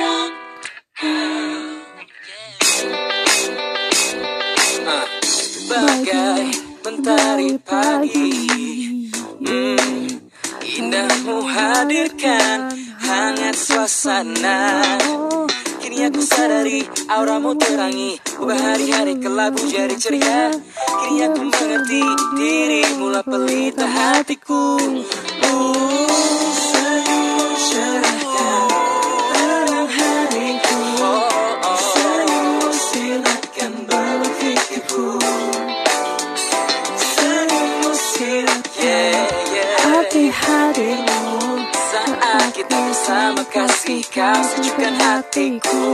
want Bagai mentari pagi hmm, Indahmu hadirkan hangat suasana Kini aku sadari auramu terangi Ubah hari-hari ke lagu jadi ceria Kini aku mengerti dirimu lah pelita hatiku hadirmu Saat kita bersama kasih kau sejukkan hatiku